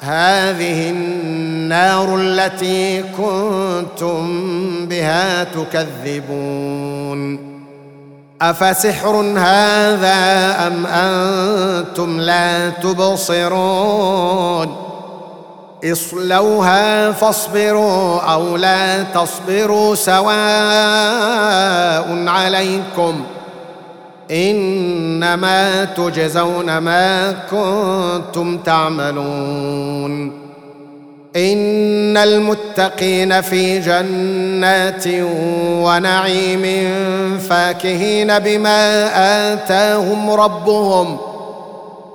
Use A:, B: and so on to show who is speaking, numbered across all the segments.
A: هذه النار التي كنتم بها تكذبون. أفسحر هذا أم أنتم لا تبصرون؟ اصلوها فاصبروا أو لا تصبروا سواء عليكم إنما تجزون ما كنتم تعملون. إن المتقين في جنات ونعيم فاكهين بما آتاهم ربهم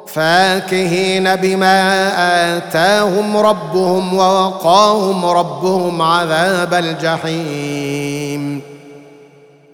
A: فاكهين بما آتاهم ربهم ووقاهم ربهم عذاب الجحيم.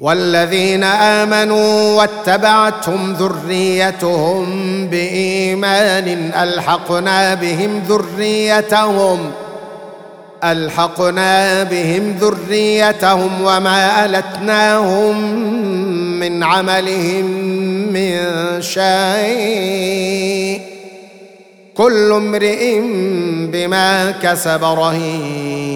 A: والذين آمنوا واتبعتهم ذريتهم بإيمان ألحقنا بهم ذريتهم ألحقنا بهم ذريتهم وما ألتناهم من عملهم من شيء. كل امرئ بما كسب رهين.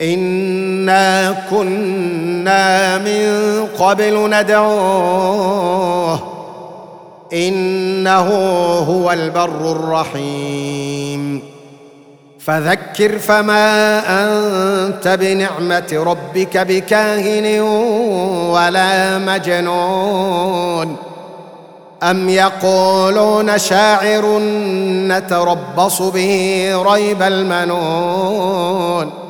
A: انا كنا من قبل ندعوه انه هو البر الرحيم فذكر فما انت بنعمه ربك بكاهن ولا مجنون ام يقولون شاعر نتربص به ريب المنون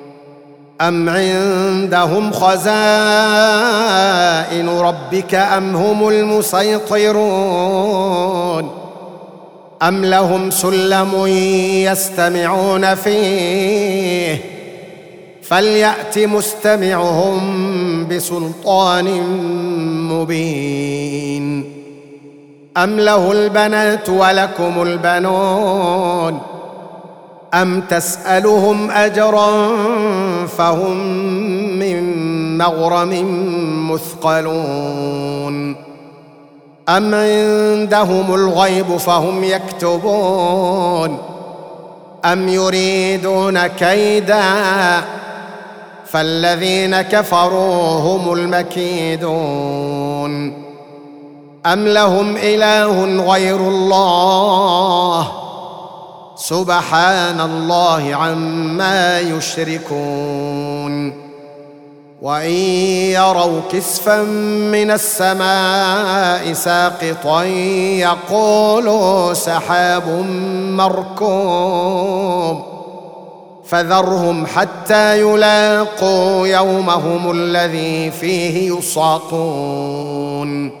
A: أم عندهم خزائن ربك أم هم المسيطرون أم لهم سلم يستمعون فيه فليأت مستمعهم بسلطان مبين أم له البنات ولكم البنون ام تسالهم اجرا فهم من مغرم مثقلون ام عندهم الغيب فهم يكتبون ام يريدون كيدا فالذين كفروا هم المكيدون ام لهم اله غير الله سبحان الله عما يشركون. وإن يروا كسفا من السماء ساقطا يقولوا سحاب مركوم فذرهم حتى يلاقوا يومهم الذي فيه يصاقون.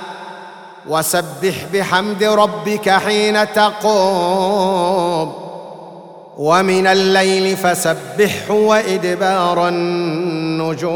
A: وسبح بحمد ربك حين تقوم. ومن الليل فسبحه وإدبار النجوم.